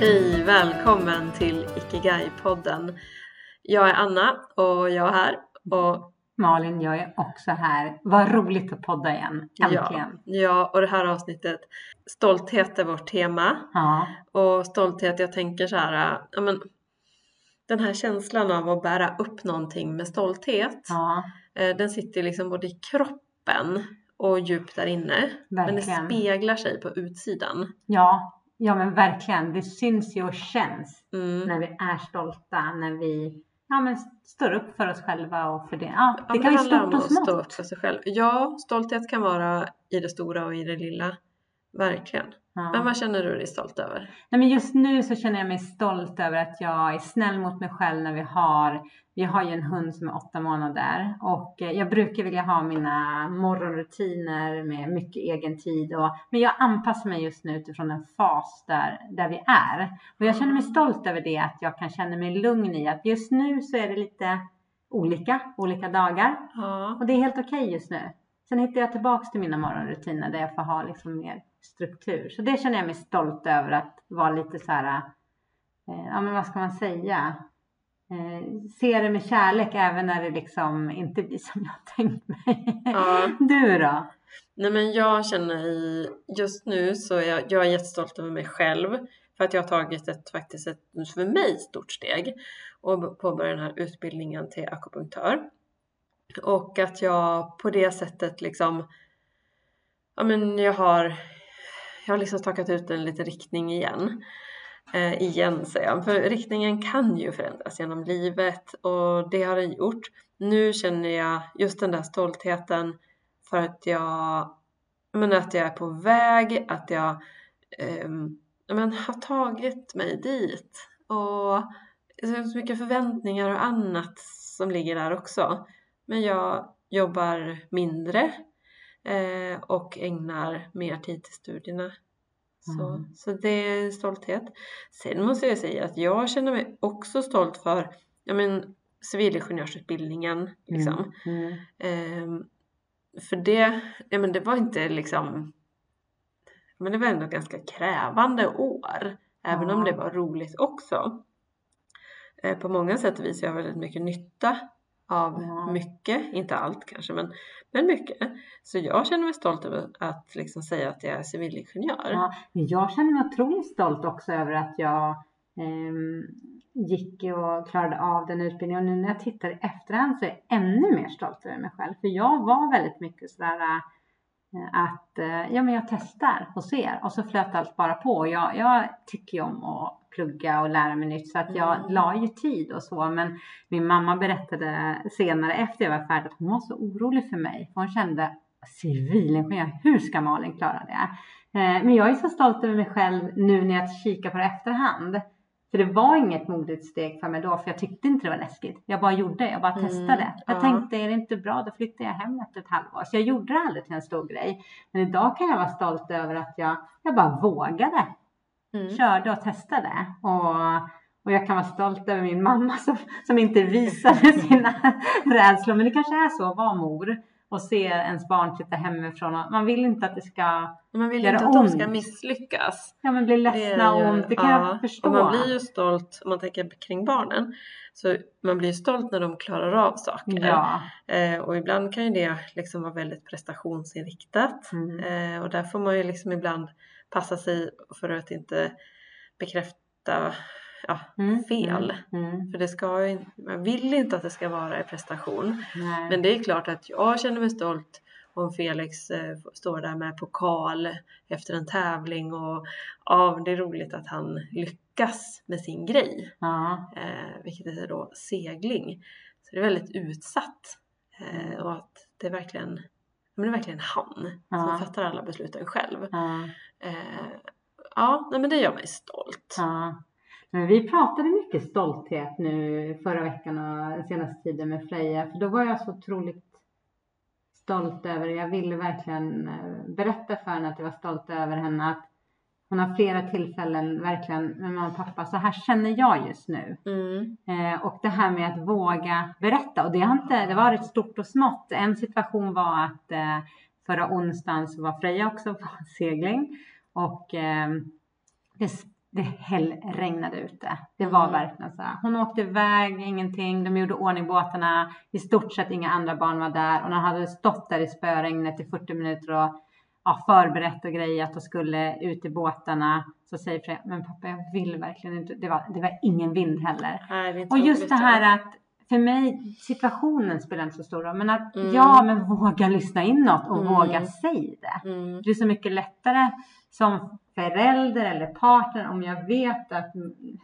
Hej! Välkommen till Ikigai-podden. Jag är Anna och jag är här. Och Malin, jag är också här. Vad roligt att podda igen. Äntligen. Ja, ja, och det här avsnittet, stolthet är vårt tema. Ja. Och stolthet, jag tänker så här, ja men den här känslan av att bära upp någonting med stolthet, ja. eh, den sitter liksom både i kroppen och djupt där inne. Men det Verkligen. speglar sig på utsidan. Ja, ja, men verkligen. Det syns ju och känns Mm. när vi är stolta, när vi ja, men står upp för oss själva och för det. Ja, Ja, det men kan vara stort och att stå upp smått. för sig själv. Ja, stolthet kan vara i det stora och i det lilla. Verkligen. Ja. Men vad känner du dig stolt över? Nej, men just nu så känner jag mig stolt över att jag är snäll mot mig själv när vi har, vi har ju en hund som är åtta månader och eh, jag brukar vilja ha mina morgonrutiner med mycket egen tid och, men jag anpassar mig just nu utifrån en fas där, där vi är. Och jag känner mig stolt över det, att jag kan känna mig lugn i att just nu så är det lite olika, olika dagar Ja. och det är helt okej just nu. Sen hittar jag tillbaks till mina morgonrutiner där jag får ha liksom mer struktur. Så det känner jag mig stolt över att vara lite så här, eh, ja men vad ska man säga? Eh, se det med kärlek även när det liksom inte blir som jag tänkt mig. Ja. Du då? Nej men jag känner i, just nu så är jag, jag är jättestolt över mig själv för att jag har tagit ett faktiskt ett för mig stort steg och påbörjat den här utbildningen till akupunktör. Och att jag på det sättet liksom, ja men jag har, jag har liksom stakat ut en liten riktning igen. Eh, igen säger jag, för riktningen kan ju förändras genom livet och det har den gjort. Nu känner jag just den där stoltheten för att jag, men att jag är på väg, att jag eh, men, har tagit mig dit. Och det är så mycket förväntningar och annat som ligger där också. Men jag jobbar mindre eh, och ägnar mer tid till studierna. Så, Mm. så det är stolthet. Sen måste jag säga att jag känner mig också stolt för ja, men, civilingenjörsutbildningen. Liksom. Mm. Mm. Ehm, för det, ja, men det var inte liksom, men det var ändå ganska krävande år. Även om det var roligt också. Eh, på många sätt och vis jag väldigt mycket nytta av Ja. mycket, inte allt kanske men, men mycket. Så jag känner mig stolt över att liksom säga att jag är civilingenjör. Ja, men jag känner mig otroligt stolt också över att jag ehm, gick och klarade av den utbildningen. Och nu när jag tittar i efterhand så är jag ännu mer stolt över mig själv. För jag var väldigt mycket sådär eh, att eh, ja, men jag testar och ser och så flöt allt bara på. Jag, jag tycker ju om att plugga och lära mig nytt så att jag Mm. la ju tid och så. Men min mamma berättade senare efter jag var färdig att hon var så orolig för mig. För hon kände civilingenjör, hur ska Malin klara det? Eh, Men jag är så stolt över mig själv nu när jag kikar på det efterhand. För det var inget modigt steg för mig då, för jag tyckte inte det var läskigt. Jag bara gjorde jag bara Mm, testade. Jag ja. tänkte, är det inte bra, då flyttar jag hem efter ett halvår. Så jag gjorde det aldrig till en stor grej. Men idag kan jag vara stolt över att jag, jag bara vågade. Mm. Körde och testade. Och, och jag kan vara stolt över min mamma som, som inte visade sina rädslor. Men det kanske är så att vara mor och se ens barn flytta hemifrån. Man vill inte att det ska Man vill Gör inte att de ont? ska misslyckas. ja, men bli ledsna och ont. Det kan ja, jag förstå. Och man blir ju stolt, om man tänker kring barnen, så man blir ju stolt när de klarar av saker. Ja. Eh, och ibland kan ju det liksom vara väldigt prestationsinriktat. Mm. Eh, och där får man ju liksom ibland passa sig för att inte bekräfta ja, Mm, fel. Mm. Mm. För det ska man vill inte att det ska vara i prestation. Nej. Men det är klart att jag känner mig stolt om Felix eh, står där med pokal efter en tävling och ja, det är roligt att han lyckas med sin grej, ja. eh, vilket är då segling. Så det är väldigt utsatt eh, och att det är verkligen, men det är verkligen han Ja. som fattar alla besluten själv. Ja. Eh, ja, nej, men det gör mig stolt. Ja. Vi pratade mycket stolthet nu förra veckan och senaste tiden med Freja. För då var jag så otroligt stolt över, jag ville verkligen eh, berätta för henne att jag var stolt över henne. Att hon har flera tillfällen verkligen med mamma och pappa, så här känner jag just nu. Mm. Eh, och det här med att våga berätta. Och det har inte, det var ett stort och smått. En situation var att eh, förra onsdagen så var Freja också på segling. Och eh, det det hällregnade ute. Det var Mm. verkligen så här. Hon åkte iväg, ingenting. De gjorde ordning båtarna. I stort sett inga andra barn var där. Och hon hade stått där i spöregnet i 40 minuter och ja, förberett och grejat och skulle ut i båtarna. Så säger Freja, men pappa jag vill verkligen inte. Det var, det var ingen vind heller. Och just det här att för mig, situationen spelar inte så stor roll. Men att Mm. ja, men våga lyssna inåt och Mm. våga säga det. Mm. Det är så mycket lättare som förälder eller partner om jag vet att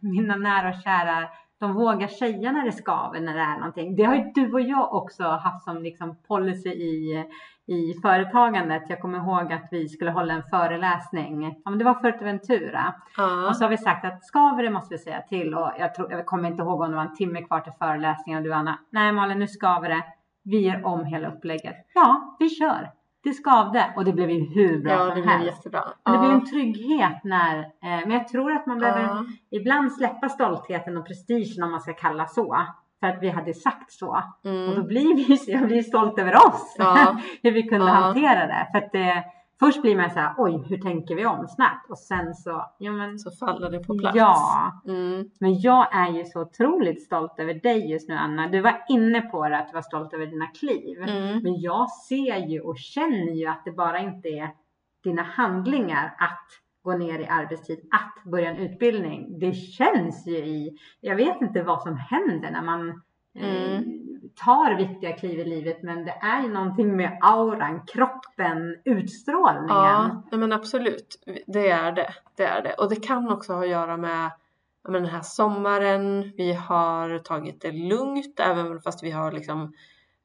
mina nära och kära de vågar säga när det skaver, när det är någonting. Det har ju du och jag också haft som liksom policy i, i företagandet. Jag kommer ihåg att vi skulle hålla en föreläsning. Ja, men det var Fuerteventura. Ja. Och så har vi sagt att skaver det måste vi säga till. Och jag, tror, jag kommer inte ihåg om det var en timme kvar till föreläsningen. Och du Anna, nej Malin nu skaver det. Vi gör om hela upplägget. Ja, vi kör. Det skavde och det blev ju hur bra ja, som det blev helst. jättebra. Men det ja. en trygghet när, eh, men jag tror att man behöver ibland släppa stoltheten och prestigen om man ska kalla så. För att vi hade sagt så. Och då Mm. blir vi, jag blir stolt över oss. Ja. hur vi kunde Ja. hantera det. För att det, först blir man så här, oj hur tänker vi om snabbt? Och sen så, ja men. Så faller det på plats. Ja, Mm. men jag är ju så otroligt stolt över dig just nu Anna. Du var inne på det att du var stolt över dina kliv. Mm. Men jag ser ju och känner ju att det bara inte är dina handlingar att gå ner i arbetstid, att börja en utbildning. Det känns ju i, jag vet inte vad som händer när man eh, Mm. tar viktiga kliv i livet men det är ju någonting med auran, kroppen, utstrålningen. Ja, men absolut. Det är det. Det är det. Och det kan också ha att göra med men den här sommaren. Vi har tagit det lugnt även fast vi har liksom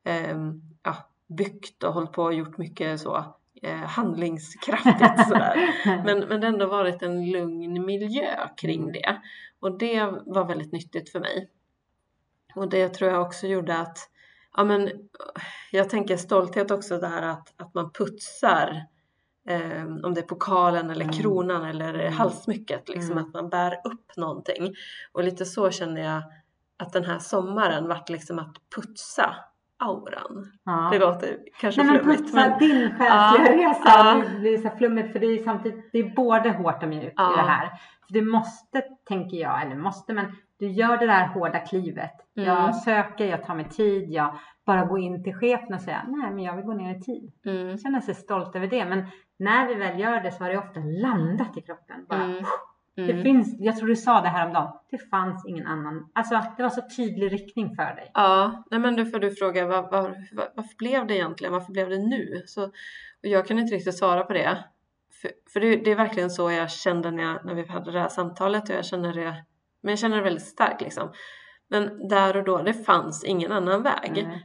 ehm, ja, byggt och hållit på och gjort mycket så eh, handlingskraftigt sådär. Men, men det har ändå varit en lugn miljö kring det. Och det var väldigt nyttigt för mig. Och det tror jag också gjorde att, ja men jag tänker stolthet också det här att, att man putsar eh, om det är pokalen eller Mm. kronan eller Mm. halssmycket, liksom Mm. att man bär upp någonting. Och lite så känner jag att den här sommaren vart liksom att putsa auran. Ja. Det låter kanske Nej men flummigt. Men, din själsliga Ja, resa. Det blir så flummigt för det är samtidigt, det är både hårt och mjukt Ja. i det här. För du måste, tänker jag, eller måste, men du gör det där hårda klivet. Mm. Jag söker, jag tar mig tid, jag bara går in till chefen och säger nej men jag vill gå ner i tid. mm, Känner sig stolt över det. Men när vi väl gör det så har det ofta landat i kroppen. Bara, mm, Det mm. finns, jag tror du sa det här om dagen. det fanns ingen annan. Alltså det var så tydlig riktning för dig. Ja, nej men då får du fråga var, var, var, varför blev det egentligen? Varför blev det nu? Så, och jag kan inte riktigt svara på det. För, för det, det är verkligen så jag kände när, jag, när vi hade det här samtalet och jag känner det, men jag känner det väldigt starkt liksom. Men där och då, det fanns ingen annan väg. Mm.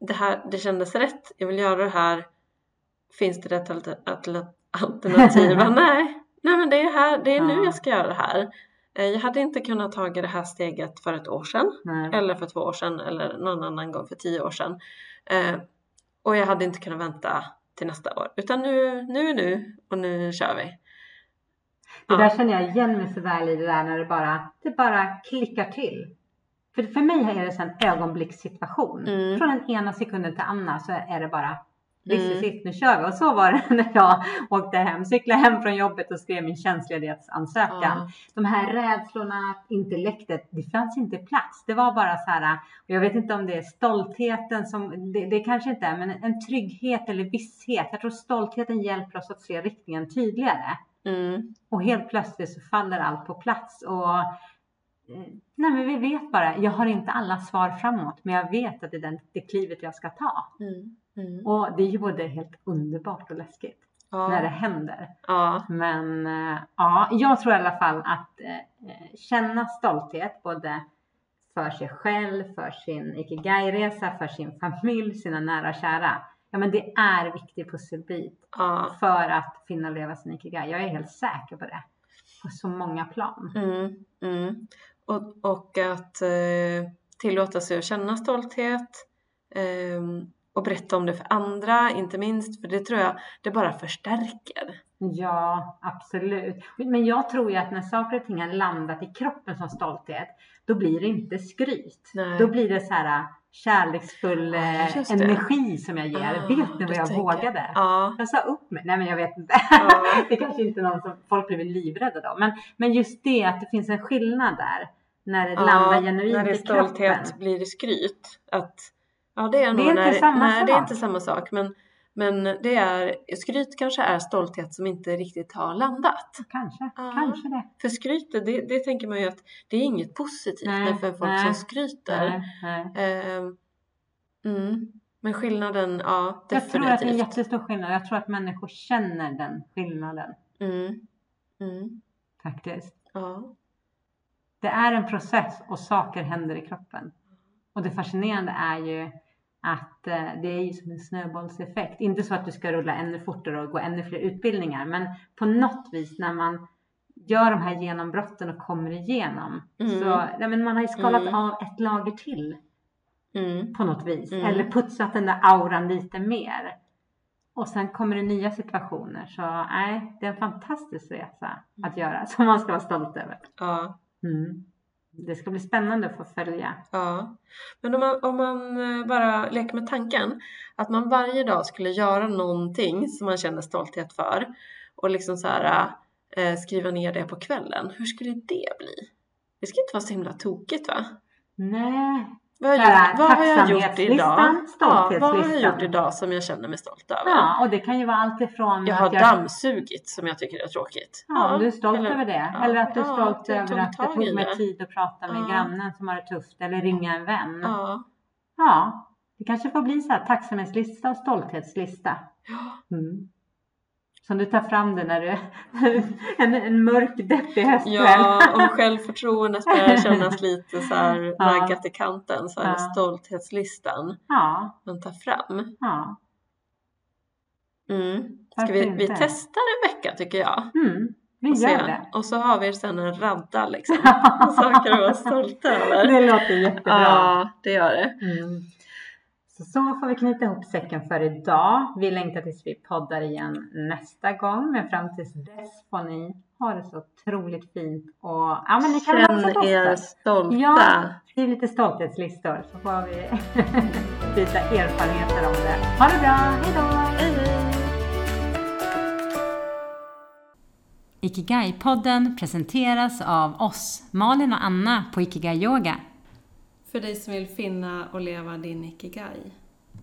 Det, här, det kändes rätt, jag vill göra det här. Finns det rätt alter- alter- alternativ? nej, nej men det är, här, det är nu Ja. jag ska göra det här. Eh, Jag hade inte kunnat ta det här steget för ett år sedan Nej. eller för två år sedan eller någon annan gång för tio år sedan. Eh, och jag hade inte kunnat vänta till nästa år utan nu, nu är nu och nu kör vi. Det där känner jag igen mig så väl i det där när det bara, det bara klickar till. För, för mig är det en ögonblickssituation. Mm. Från den ena sekunden till andra så är det bara This Mm. is it, nu kör vi. Och så var det när jag åkte hem, cyklade hem från jobbet och skrev min tjänstledighetsansökan. Ja. De här rädslorna, intellektet, det fanns inte plats. Det var bara så här, och jag vet inte om det är stoltheten som, det, det kanske inte är, men en trygghet eller visshet. Jag tror stoltheten hjälper oss att se riktningen tydligare. Mm. Och helt plötsligt så faller allt på plats. Och, eh, nej men vi vet bara, jag har inte alla svar framåt, men jag vet att det är den, det klivet jag ska ta. Mm. Mm. Och det är ju både helt underbart och läskigt när det Ja. händer. Ja. Men eh, ja, jag tror i alla fall att eh, eh, känna stolthet både för sig själv, för sin ikigai-resa, för sin familj, sina nära och kära. Ja, men det är en viktig pusselbit Ja. för att finna och leva sin ikigai. Jag är helt säker på det. På så många plan. Mm. Mm. Och, och att eh, tillåta sig att känna stolthet ehm, och berätta om det för andra, inte minst, för det tror jag det bara förstärker. Ja, absolut. Men jag tror ju att när saker och ting har landat i kroppen som stolthet, då blir det inte skryt. Nej. Då blir det så här, kärleksfull Ja, det. energi som jag ger. Ah, vet ni vad jag vågade? Ja. Jag sa upp mig. Nej men jag vet inte. Ja. det kanske inte är någon som folk blir livrädda då. Men, men just det att det finns en skillnad där. När det landar genuint när det är i stolthet kroppen. blir det skryt. Att, ja, det är, nog inte när, samma nej, det är sak. inte samma sak. Men, men det är, skryt kanske är stolthet som inte riktigt har landat. Kanske, Ja. kanske det. För skrytet, det, det tänker man ju att det är inget positivt Nej, för folk nej, som skryter. Nej, nej. Ehm, mm. Men skillnaden, ja Jag tror att det är en definitivt. jättestor skillnad. Jag tror att människor känner den skillnaden Mm. Mm. faktiskt. Ja. Det är en process och saker händer i kroppen. Och det fascinerande är ju att eh, det är ju som en snöbollseffekt. Inte så att du ska rulla ännu fortare och gå ännu fler utbildningar, men på något vis när man gör de här genombrotten och kommer igenom Mm. så nej, men man har ju skalat Mm. av ett lager till Mm. på något vis. Mm. Eller putsat den där auran lite mer. Och sen kommer det nya situationer. Så nej, det är en fantastisk resa att göra som man ska vara stolt över. Ja. Mm. Det ska bli spännande att få följa. Ja, men om man, om man eh, bara leker med tanken att man varje dag skulle göra någonting som man känner stolthet för och liksom så här eh, skriva ner det på kvällen. Hur skulle det bli? Det ska inte vara så himla tokigt va? Nej, Vad har, jag, vad har jag gjort idag? Ja, vad har jag gjort idag som jag känner mig stolt över? ja, och det kan ju vara allt ifrån Jag har jag, dammsugit som jag tycker är tråkigt. ja, om du är stolt eller- över det. ja, eller att du är ja, stolt jag över att i tog mig det. tid att prata med Ja. grannen som har det tufft. Eller ringa en vän. Ja. Ja, det kanske får bli så här tacksamhetslista och stolthetslista. Ja. Mm. Som du tar fram det när du en, en mörk deppig höstkväll. Ja, om självförtroendet börjar kännas lite så här Ja. naggat i kanten så är det Ja. stolthetslistan ja, man tar fram. ja. Mm. Ska vi, vi testar en vecka tycker jag. Mm, vi Och, gör se. det. och så har vi sen en radda liksom. Saker att vara stolta över. det låter jättebra. Ja, det gör det. Mm. Så, så får vi knyta ihop säcken för idag. Vi längtar tills vi poddar igen nästa gång. Men fram tills dess får ni ha det så otroligt fint. Och ja, men ni kan Känn er stolta. Ja, skriv lite stolthetslistor så får vi byta erfarenheter om det. Ha det bra, hej då! Hej, hej. Ikigai-podden presenteras av oss, Malin och Anna på Ikigai Yoga. För dig som vill finna och leva din ikigai.